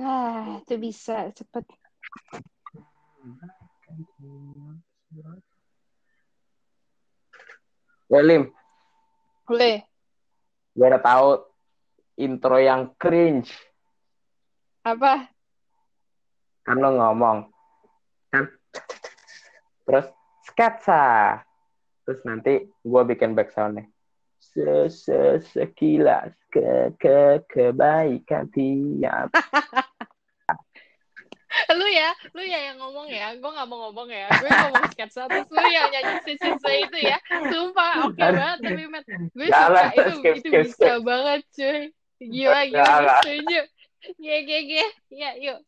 Ah, itu bisa cepet. Welim, Boleh. gue udah tahu intro yang cringe. Apa? Kan lo ngomong. Kan? Terus sketsa. Terus nanti gue bikin backsoundnya. Se -se Sekilas ke ke kebaikan tiap. Lu ya, lu ya yang ngomong ya. Gue gak mau ngomong ya. Gue ngomong sketsa, terus lu yang nyanyi sisa itu ya. Sumpah, oke banget. Tapi, Matt, gue suka itu, skip, itu skip, bisa skip. banget, cuy. Gila, gila. Gue setuju. Ye, ye, ye. Ya, yuk.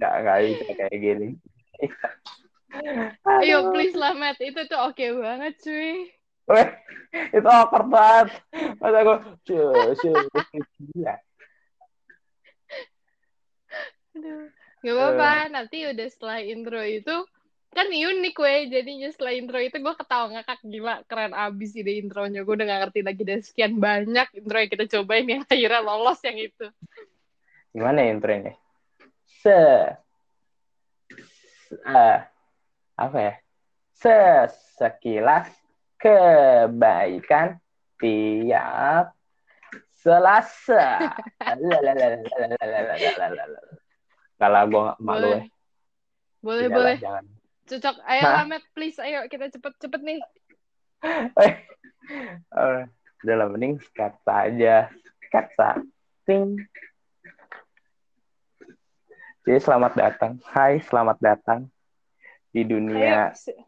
Gak, gak bisa kayak gini. Ayo, please lah, Matt. Itu tuh oke banget, cuy. Weh, itu awkward banget. Masa gue, cuy, cuy, gila. Aduh. Gak apa-apa, nanti udah setelah intro itu kan unik weh. Jadinya setelah intro itu gue ketawa ngakak gila keren abis ide intronya. Gue udah gak ngerti lagi dan sekian banyak intro yang kita cobain yang akhirnya lolos yang itu. Gimana ya intronya? Se, eh, apa ya? Se, sekilas kebaikan tiap Selasa. Gak lah, gue malu boleh. ya. Boleh, Tidak boleh. Lah, jangan. Cocok. Ayo, Ahmed, please. Ayo, kita cepet-cepet nih. Oh, udah lah, mending kata aja. Sketsa. Ting. Jadi selamat datang. Hai, selamat datang di dunia. Ayo,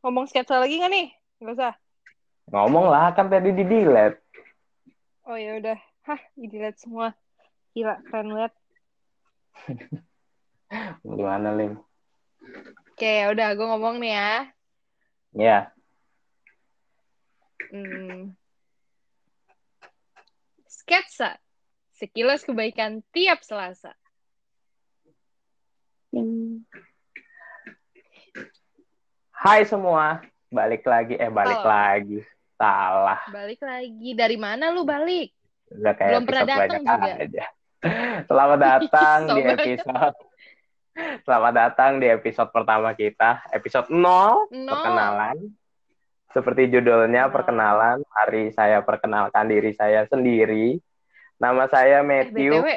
ngomong sketsa lagi gak nih? Gak usah. Ngomong lah, kan tadi di delete. Oh ya udah. Hah, di delete semua. Gila, keren banget. Gimana, Lim? oke ya udah gue ngomong nih ya Ya, Hmm. Sketsa. Sekilas kebaikan tiap Selasa. hai semua. Balik lagi, eh balik Salah. lagi. Salah. Balik lagi. Dari mana lu balik? Udah kayak Belum pernah datang juga. aja. Selamat datang So di episode Selamat datang di episode pertama kita, episode 0, No. perkenalan. Seperti judulnya, Nol. perkenalan. Mari saya perkenalkan diri saya sendiri. Nama saya Eh, Matthew. BTW,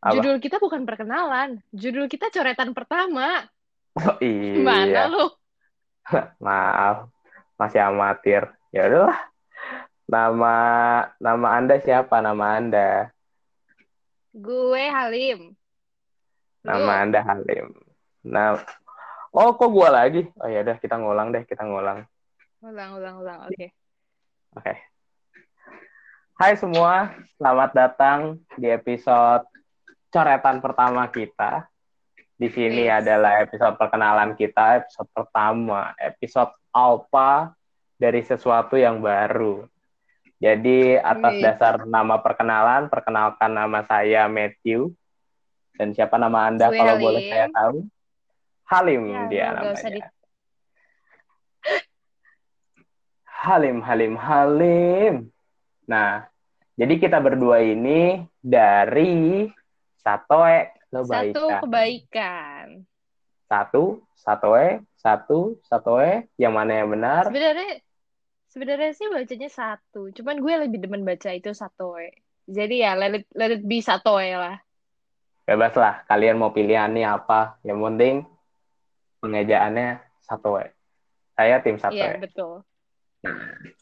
Apa? judul kita bukan perkenalan. Judul kita coretan pertama. Oh, Gimana iya, lu? maaf. Masih amatir. Ya udahlah. Nama nama Anda siapa? Nama Anda. Gue Halim. Nama Lu? Anda Halim. Nah, oh kok gua lagi? Oh ya udah kita ngulang deh, kita ngulang. Ulang, ulang, ulang. Oke. Oke. Hai semua, selamat datang di episode coretan pertama kita. Di sini Yes. adalah episode perkenalan kita, episode pertama, episode alpha dari sesuatu yang baru. Jadi atas dasar nama perkenalan, perkenalkan nama saya Matthew. Dan siapa nama Anda Gue kalau Halim. boleh saya tahu? Halim Ya, dia namanya. di- Halim, Halim, Halim. Nah, jadi kita berdua ini dari Satoe Satu Kebaikan. kebaikan. Satu, Satoe, satu, Satoe. Yang mana yang benar? Sebenarnya sebenarnya sih bacanya satu. Cuman gue lebih demen baca itu satoe. Jadi ya let it, let it be satoe lah. Bebas lah, kalian mau pilihannya apa. Yang penting pengejaannya Satoe. Saya tim Iya, Satoe. betul.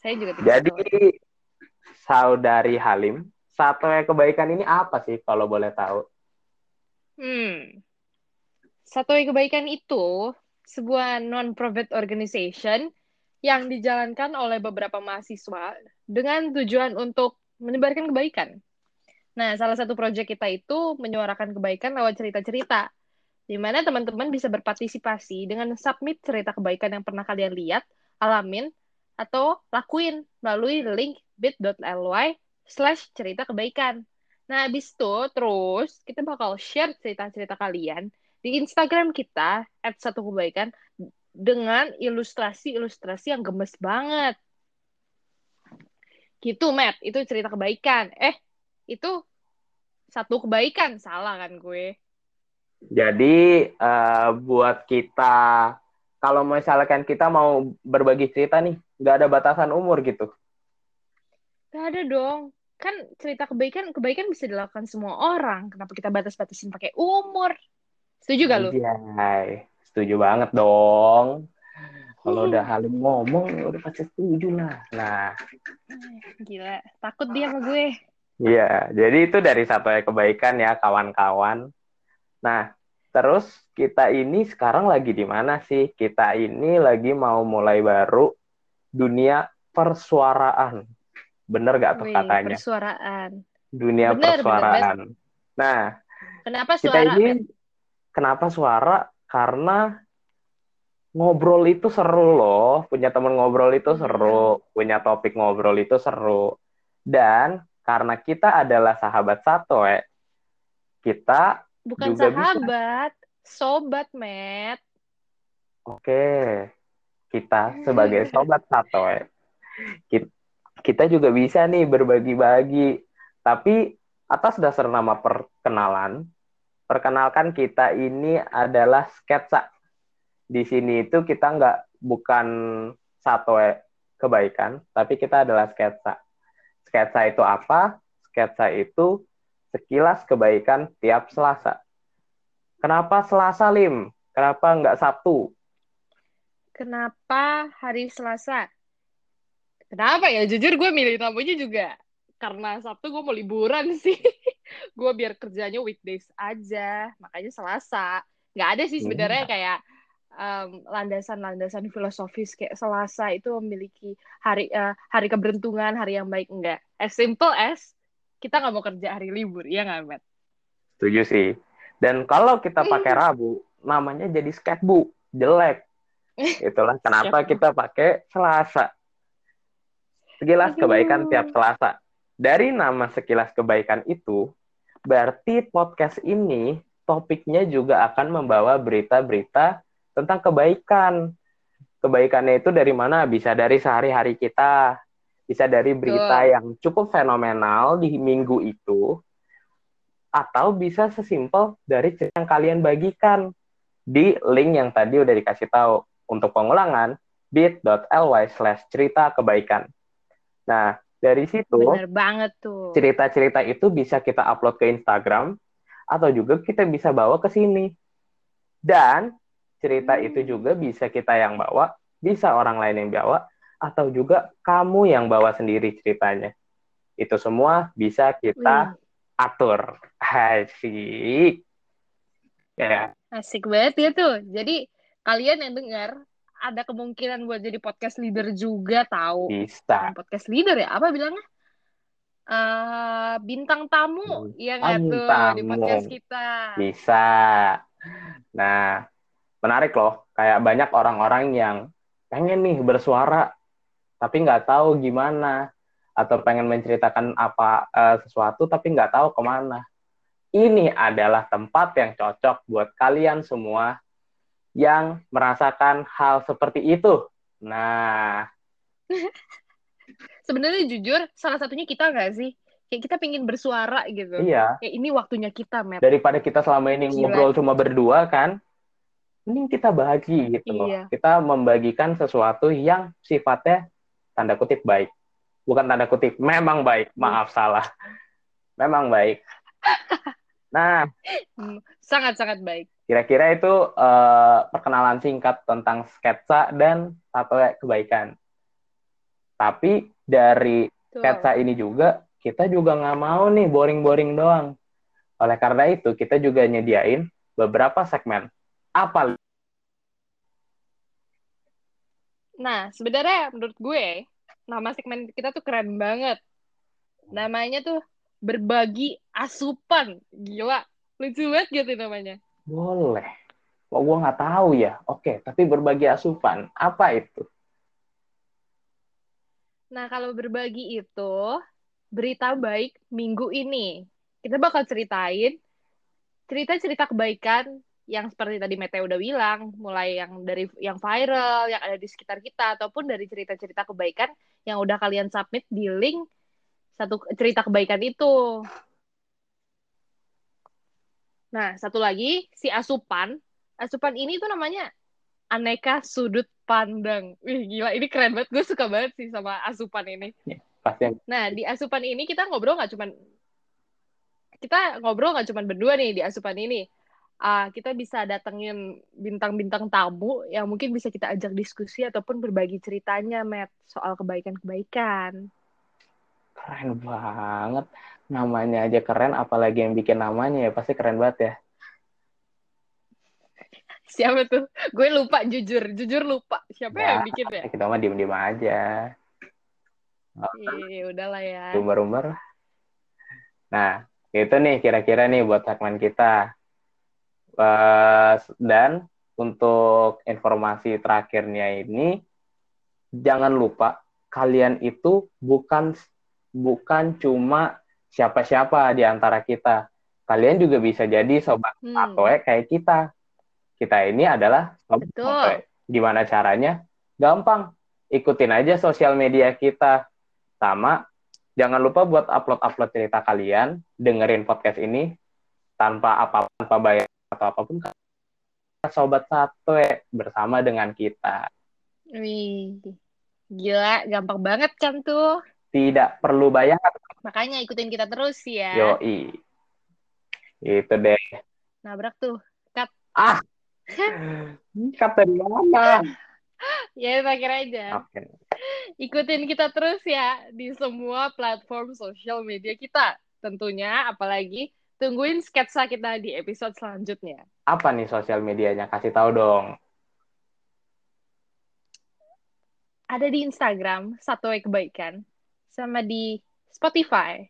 Saya juga tidak Jadi, satoe. saudari Halim, Satoe Kebaikan ini apa sih kalau boleh tahu? Hmm. Satoe kebaikan itu sebuah non-profit organization yang dijalankan oleh beberapa mahasiswa dengan tujuan untuk menyebarkan kebaikan. Nah, salah satu proyek kita itu menyuarakan kebaikan lewat cerita-cerita, di mana teman-teman bisa berpartisipasi dengan submit cerita kebaikan yang pernah kalian lihat, alamin, atau lakuin melalui link bit.ly slash cerita kebaikan. Nah, habis itu terus kita bakal share cerita-cerita kalian di Instagram kita at satu kebaikan dengan ilustrasi-ilustrasi yang gemes banget. Gitu, Matt. Itu cerita kebaikan. Eh, itu satu kebaikan. Salah kan gue? Jadi uh, buat kita kalau misalkan kita mau berbagi cerita nih, nggak ada batasan umur gitu. Gak ada dong. Kan cerita kebaikan, kebaikan bisa dilakukan semua orang. Kenapa kita batas-batasin pakai umur? Setuju gak lu? Iya, setuju banget dong. Kalau udah Halim ngomong, ya udah pasti setuju lah. Nah. Gila, takut dia sama gue. Iya, jadi itu dari satu kebaikan ya kawan-kawan. Nah, terus kita ini sekarang lagi di mana sih? Kita ini lagi mau mulai baru dunia persuaraan. Bener gak tuh Wih, katanya? Persuaraan. Dunia bener, persuaraan. Bener, Nah, kenapa suara? Kita ini, kenapa suara? Karena ngobrol itu seru loh. Punya temen ngobrol itu iya. seru. Punya topik ngobrol itu seru. Dan karena kita adalah sahabat satu, eh, kita bukan juga sahabat, bisa. sobat, Matt. Oke, kita sebagai sobat satu, eh, kita juga bisa nih berbagi-bagi. Tapi atas dasar nama perkenalan, perkenalkan kita ini adalah sketsa. Di sini itu kita nggak bukan satu eh, kebaikan, tapi kita adalah sketsa Sketsa itu apa? Sketsa itu sekilas kebaikan tiap Selasa. Kenapa Selasa, Lim? Kenapa nggak Sabtu? Kenapa hari Selasa? Kenapa ya? Jujur gue milih namanya juga karena Sabtu gue mau liburan sih. gue biar kerjanya weekdays aja, makanya Selasa. Nggak ada sih sebenarnya hmm. kayak landasan-landasan um, filosofis kayak Selasa itu memiliki hari uh, hari keberuntungan, hari yang baik enggak. As simple as kita nggak mau kerja hari libur, ya nggak, Matt? Setuju sih. Dan kalau kita pakai Rabu, namanya jadi sketbook, jelek. Itulah kenapa kita pakai Selasa. Sekilas kebaikan tiap Selasa. Dari nama sekilas kebaikan itu, berarti podcast ini topiknya juga akan membawa berita-berita tentang kebaikan. Kebaikannya itu dari mana? Bisa dari sehari-hari kita, bisa dari berita Betul. yang cukup fenomenal di minggu itu, atau bisa sesimpel dari cerita yang kalian bagikan di link yang tadi udah dikasih tahu. Untuk pengulangan, bit.ly slash cerita kebaikan. Nah, dari situ, Bener banget tuh. cerita-cerita itu bisa kita upload ke Instagram, atau juga kita bisa bawa ke sini. Dan cerita itu juga bisa kita yang bawa, bisa orang lain yang bawa, atau juga kamu yang bawa sendiri ceritanya. Itu semua bisa kita Wih. atur. Asik. Ya. Asik banget ya tuh. Jadi kalian yang dengar ada kemungkinan buat jadi podcast leader juga tahu. Bisa. Podcast leader ya? Apa bilangnya? Uh, bintang tamu, iya nggak tuh di podcast kita? Bisa. Nah, menarik loh. Kayak banyak orang-orang yang pengen nih bersuara, tapi nggak tahu gimana. Atau pengen menceritakan apa uh, sesuatu, tapi nggak tahu ke mana. Ini adalah tempat yang cocok buat kalian semua yang merasakan hal seperti itu. Nah. Sebenarnya jujur, salah satunya kita nggak sih? Kayak kita pengen bersuara gitu. Iya. Kayak ini waktunya kita, Matt. Daripada kita selama ini Gila. ngobrol cuma berdua kan, ini kita bagi gitu loh. Iya. Kita membagikan sesuatu yang sifatnya tanda kutip baik. Bukan tanda kutip, memang baik. Iya. Maaf salah. Memang baik. Nah, sangat-sangat baik. Kira-kira itu uh, perkenalan singkat tentang sketsa dan tato kebaikan. Tapi dari sketsa ini juga kita juga nggak mau nih boring-boring doang. Oleh karena itu kita juga nyediain beberapa segmen apa? Nah, sebenarnya menurut gue, nama segmen kita tuh keren banget. Namanya tuh berbagi asupan. Gila, lucu banget gitu namanya. Boleh. Kok gue nggak tahu ya? Oke, tapi berbagi asupan. Apa itu? Nah, kalau berbagi itu, berita baik minggu ini. Kita bakal ceritain cerita-cerita kebaikan yang seperti tadi Mete udah bilang, mulai yang dari yang viral, yang ada di sekitar kita, ataupun dari cerita-cerita kebaikan yang udah kalian submit di link satu cerita kebaikan itu. Nah, satu lagi si asupan. Asupan ini tuh namanya aneka sudut pandang. Wih, gila, ini keren banget. Gue suka banget sih sama asupan ini. Pasti Nah, di asupan ini kita ngobrol nggak cuman kita ngobrol nggak cuman berdua nih di asupan ini. Ah, kita bisa datengin bintang-bintang tamu yang mungkin bisa kita ajak diskusi ataupun berbagi ceritanya, Matt, soal kebaikan-kebaikan. keren banget. Namanya aja keren, apalagi yang bikin namanya ya pasti keren banget ya. Siapa tuh? Gue lupa jujur, jujur lupa. Siapa yang Ya, bikin ya? kita mah diem-diem aja. Iya, udahlah ya. Umbar-umbar. Nah, itu nih kira-kira nih buat segmen kita. Eh, dan untuk informasi terakhirnya ini, jangan lupa kalian itu bukan bukan cuma siapa-siapa di antara kita. Kalian juga bisa jadi sobat Hmm. Atoe kayak kita. Kita ini adalah sobat Betul. Atoe. Gimana caranya? Gampang. Ikutin aja sosial media kita. Sama, jangan lupa buat upload-upload cerita kalian, dengerin podcast ini tanpa apa tanpa bayar atau apa pun. Sobat Satoe bersama dengan kita. Wih, gila, gampang banget kan tuh. Tidak perlu bayar. Makanya ikutin kita terus ya. Yoi. Itu deh. Nabrak tuh. Cut. Ah. Kata di mana? Ya, terakhir aja. Oke. Ikutin kita terus ya di semua platform sosial media kita. Tentunya, apalagi tungguin sketsa kita di episode selanjutnya. Apa nih sosial medianya? Kasih tahu dong. Ada di Instagram, Satoe Kebaikan. Sama di Spotify,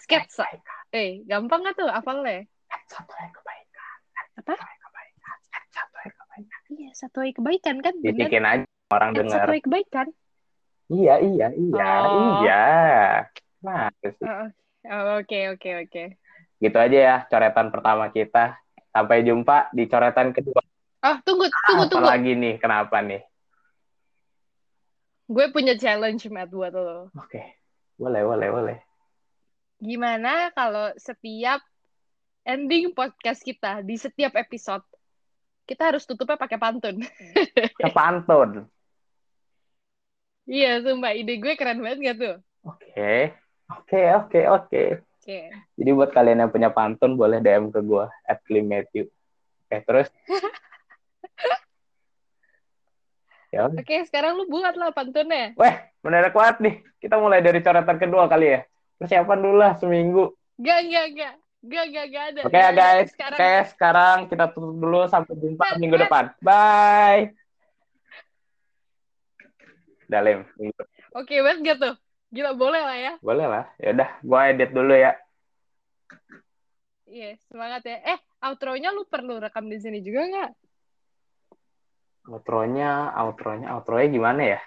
Sketsa. Eh, gampang gak tuh hafalnya? Satoe kebaikan. Apa? Kebaikan. Satoe kebaikan. Iya, Satoe Kebaikan kan? Bisikin aja orang Eh, dengar. Satoe Kebaikan. Iya, iya, iya, Oh. iya. Nah, Oh, oh, Oke, oke, oke. gitu aja ya coretan pertama kita. Sampai jumpa di coretan kedua. Oh, tunggu, tunggu, Apa tunggu. lagi nih? Kenapa nih? Gue punya challenge, Matt, buat lo. Oke. Boleh, boleh, boleh. Gimana kalau setiap ending podcast kita, di setiap episode, kita harus tutupnya pakai pantun. Kepantun. Iya, sumpah. Ide gue keren banget gak tuh? Oke. Oke, oke, oke. Jadi buat kalian yang punya pantun boleh DM ke gue at Matthew. Oke, terus ya. Oke, sekarang lu buat lah pantunnya. weh, mendadak kuat nih. Kita mulai dari coretan kedua kali ya. Persiapan dulu lah seminggu. Gak, gak, gak. Gak, gak, gak ada. Oke ya Gak ada. guys. Sekarang, Oke, sekarang kita tutup dulu sampai jumpa Cut, minggu cut. depan. Bye. Dalim. Oke banget gak tuh? Gila, boleh lah ya. Boleh lah. Ya udah, gua edit dulu ya. Iya, semangat ya. Eh, outro-nya lu perlu rekam di sini juga nggak? Outronya, outronya, outronya gimana ya?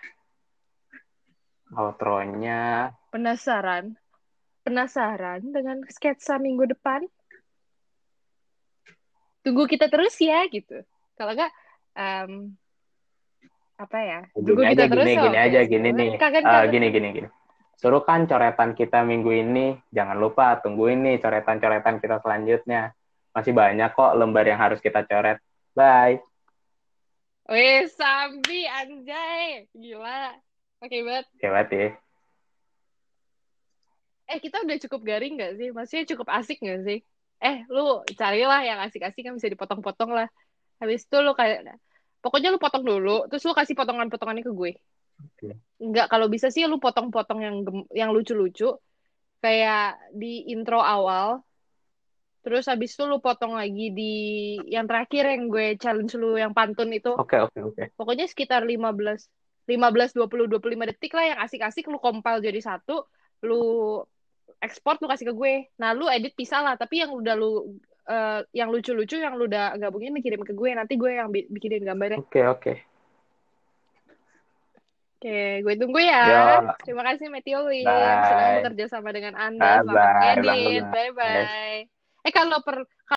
Outronya Penasaran? Penasaran dengan sketsa minggu depan? Tunggu kita terus ya, gitu. Kalau nggak, em, apa ya? Tunggu gini kita aja, terus gini, gini aja, gini nih. Kangen, Eh, kangen. gini, gini, gini. Suruh kan coretan kita minggu ini. Jangan lupa tungguin nih coretan-coretan kita selanjutnya. Masih banyak kok lembar yang harus kita coret. Bye. Wih, Sambi, anjay. Gila. Oke banget. Hebat ya. Eh, kita udah cukup garing nggak sih? Maksudnya cukup asik nggak sih? Eh, lu carilah yang asik-asik kan bisa dipotong-potong lah. Habis itu lu kayak, pokoknya lu potong dulu, terus lu kasih potongan-potongannya ke gue. Oke. Enggak, kalau bisa sih lu potong-potong yang gem- yang lucu-lucu. Kayak di intro awal. Terus habis itu lu potong lagi di yang terakhir yang gue challenge lu yang pantun itu. Oke, oke, oke. Pokoknya sekitar 15 15 20 25 detik lah yang asik-asik lu compile jadi satu, lu ekspor lu kasih ke gue. Nah, lu edit pisah lah, tapi yang udah lu eh, yang lucu-lucu yang lu udah gabungin lu kirim ke gue, nanti gue yang bi- bikinin gambarnya. Oke, oke. Oke, gue tunggu ya. Yo. Terima kasih. Bye. Senang bekerja sama dengan Anda. Selamat edit. Bye-bye. Eh kalau per